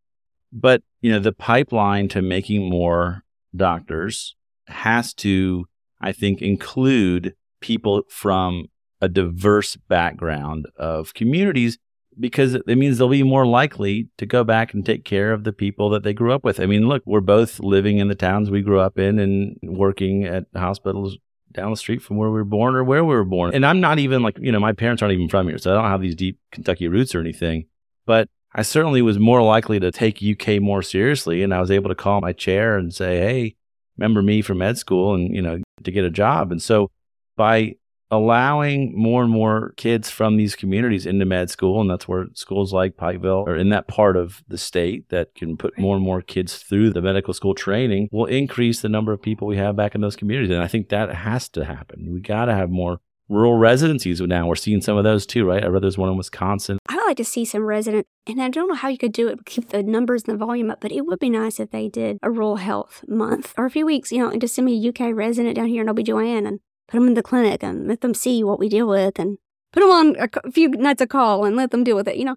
but you know, the pipeline to making more doctors has to, I think, include people from a diverse background of communities because it means they'll be more likely to go back and take care of the people that they grew up with. I mean, look, we're both living in the towns we grew up in and working at hospitals down the street from where we were born or where we were born. And I'm not even like, you know, my parents aren't even from here, so I don't have these deep Kentucky roots or anything. But I certainly was more likely to take UK more seriously. And I was able to call my chair and say, hey, remember me from med school and, you know, to get a job. And so by allowing more and more kids from these communities into med school, and that's where schools like Pikeville are in that part of the state that can put more and more kids through the medical school training, will increase the number of people we have back in those communities. And I think that has to happen. We got to have more rural residencies now. We're seeing some of those too, right? I read there's one in Wisconsin. I would like to see some resident, and I don't know how you could do it, keep the numbers and the volume up, but it would be nice if they did a rural health month or a few weeks, you know, and just send me a UK resident down here in OBGYN and put them in the clinic and let them see what we deal with and put them on a few nights of call and let them deal with it, you know.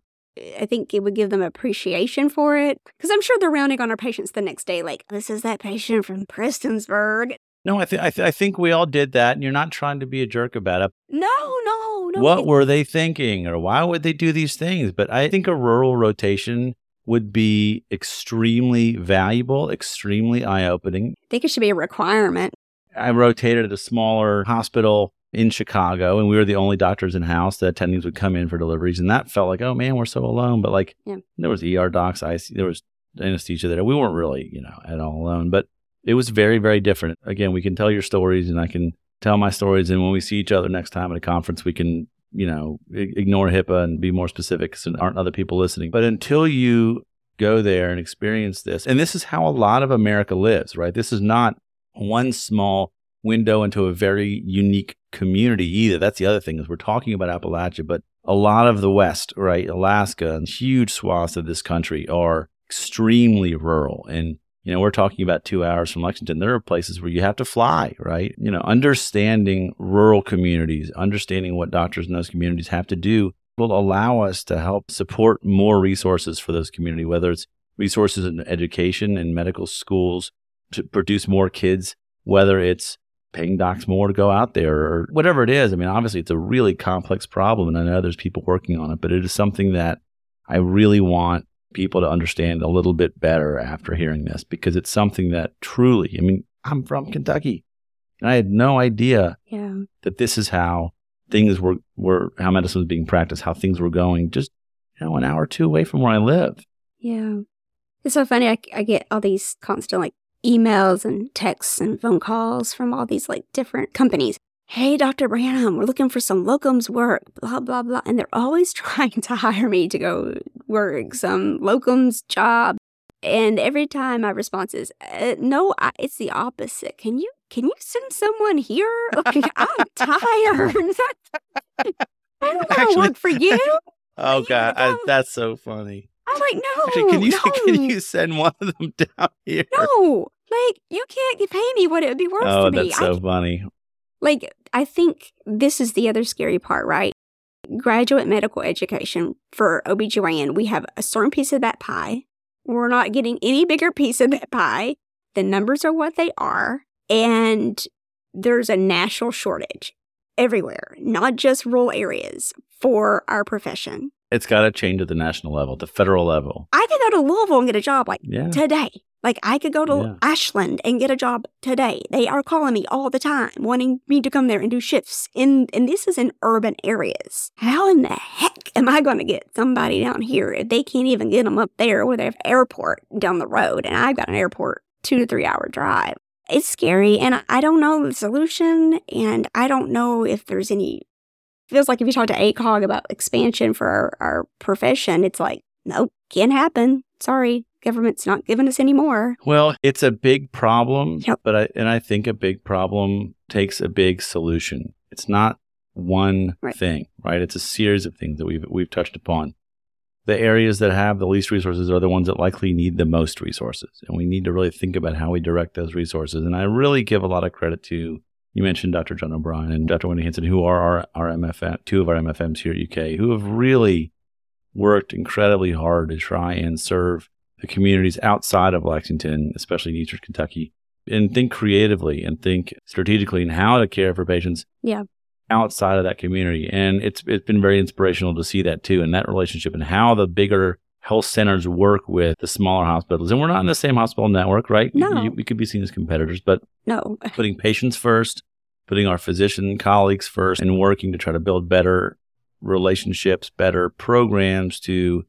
I think it would give them appreciation for it because I'm sure they're rounding on our patients the next day, like, this is that patient from Prestonsburg. No, I, th- I, th- I think we all did that, and you're not trying to be a jerk about it. No, no, no. what it- were they thinking or why would they do these things but i think a rural rotation would be extremely valuable extremely eye-opening I think it should be a requirement. I rotated at a smaller hospital in chicago and we were the only doctors in house the attendings would come in for deliveries and that felt like oh man we're so alone. But like Yeah. there was er docs IC, there was anesthesia there. We weren't really you know at all alone but it was very very different. Again we can tell your stories and i can tell my stories and when we see each other next time at a conference we can you know ignore hipaa and be more specific because there aren't other people listening. But until you go there and experience this and this is how a lot of america lives right? This is not one small window into a very unique community either. That's the other thing is we're talking about Appalachia, but a lot of the West, right, Alaska and huge swaths of this country are extremely rural. And, you know, we're talking about two hours from Lexington. There are places where you have to fly, right? You know, understanding rural communities, understanding what doctors in those communities have to do will allow us to help support more resources for those community, whether it's resources in education and medical schools to produce more kids, whether it's paying docs more to go out there or whatever it is. I mean, obviously it's a really complex problem and I know there's people working on it, but it is something that I really want people to understand a little bit better after hearing this because it's something that truly, I mean, I'm from Kentucky and I had no idea Yeah. that this is how things were, were how medicine was being practiced, how things were going just, you know, an hour or two away from where I live. Yeah. It's so funny. I, I get all these constant like emails and texts and phone calls from all these like different companies. Hey, Dr. Branham, we're looking for some locums work, blah, blah, blah. And they're always trying to hire me to go work some locums job. And every time my response is, uh, no, I, it's the opposite. Can you, can you send someone here? Like, I'm tired. I don't want to work for you. Oh God, I, that's so funny. I'm like, no, Actually, can you no. can you send one of them down here? No, like you can't pay me what it would be worth oh, to me. Oh, that's I, so funny. like I think this is the other scary part, right? Graduate medical education for OBGYN, we have a certain piece of that pie. We're not getting any bigger piece of that pie. The numbers are what they are, and there's a national shortage everywhere, not just rural areas for our profession. It's got to change at the national level, the federal level. I can go to Louisville and get a job like Yeah. today. Like I could go to Yeah. Ashland and get a job today. They are calling me all the time, wanting me to come there and do shifts. In and this is in urban areas. How in the heck am I going to get somebody down here if they can't even get them up there where they have airport down the road and I've got an airport two to three hour drive? It's scary, and I- I don't know the solution, and I don't know if there's any. Feels like if you talk to ACOG about expansion for our, our profession, it's like, nope, can't happen. Sorry, government's not giving us any more. Well, it's a big problem, Yep. but I and I think a big problem takes a big solution. It's not one Right. thing, right? It's a series of things that we've we've touched upon. The areas that have the least resources are the ones that likely need the most resources, and we need to really think about how we direct those resources. And I really give a lot of credit to you mentioned Dr. John O'Brien and Dr. Wendy Hansen, who are our, our MFM, two of our MFMs here at UK, who have really worked incredibly hard to try and serve the communities outside of Lexington, especially in Eastern Kentucky, and think creatively and think strategically in how to care for patients Yeah. outside of that community. And it's it's been very inspirational to see that too, and that relationship and how the bigger health centers work with the smaller hospitals. And we're not in the same hospital network, right? No. You- we could be seen as competitors, but No. putting patients first, putting our physician colleagues first, and working to try to build better relationships, better programs to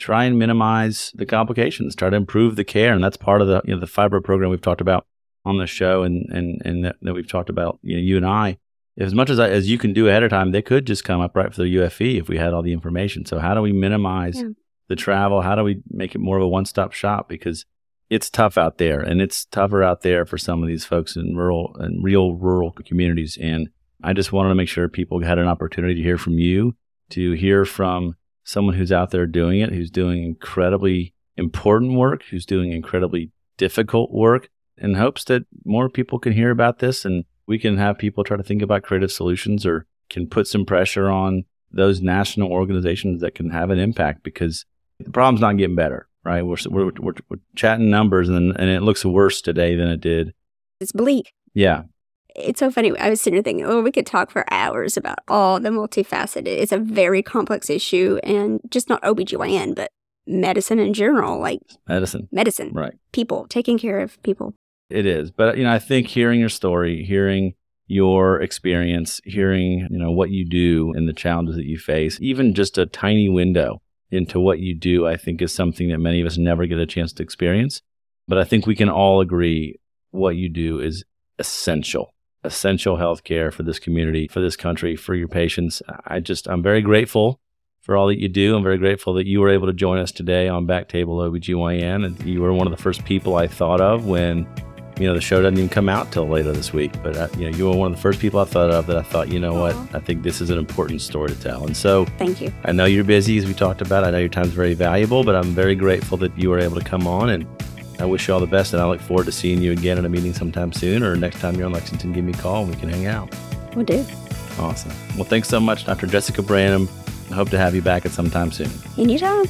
try and minimize the complications, try to improve the care. And that's part of the you know the fibroid program we've talked about on the show and and and that, that we've talked about, you know, you and I. As much as I, as you can do ahead of time, they could just come up right for the UFE if we had all the information. So how do we minimize Yeah. the travel? How do we make it more of a one-stop shop? Because it's tough out there and it's tougher out there for some of these folks in rural and real rural communities and i just wanted to make sure people had an opportunity to hear from you to hear from someone who's out there doing it who's doing incredibly important work who's doing incredibly difficult work in hopes that more people can hear about this and we can have people try to think about creative solutions or can put some pressure on those national organizations that can have an impact because the problem's not getting better right? We're, we're, we're, we're chatting numbers and, and it looks worse today than it did. It's bleak. Yeah. It's so funny. I was sitting there thinking, oh, we could talk for hours about all the multifaceted. It's a very complex issue and just not OBGYN, but medicine in general, like Medicine. medicine, Right. people, taking care of people. It is. But, you know, I think hearing your story, hearing your experience, hearing, you know, what you do and the challenges that you face, even just a tiny window into what you do, I think is something that many of us never get a chance to experience. But I think we can all agree what you do is essential, essential healthcare for this community, for this country, for your patients. I just, I'm very grateful for all that you do. I'm very grateful that you were able to join us today on Back Table OBGYN. And you were one of the first people I thought of when you know, the show doesn't even come out till later this week. But uh, you know, you were one of the first people I thought of that I thought, you know Aw. what, I think this is an important story to tell. And so Thank you. I know you're busy, as we talked about. I know your time's very valuable, but I'm very grateful that you were able to come on. And I wish you all the best. And I look forward to seeing you again at a meeting sometime soon, or next time you're in Lexington, give me a call and we can hang out. Will do. Awesome. Well, thanks so much, Dr. Jessica Branham. I hope to have you back at some time soon. Anytime.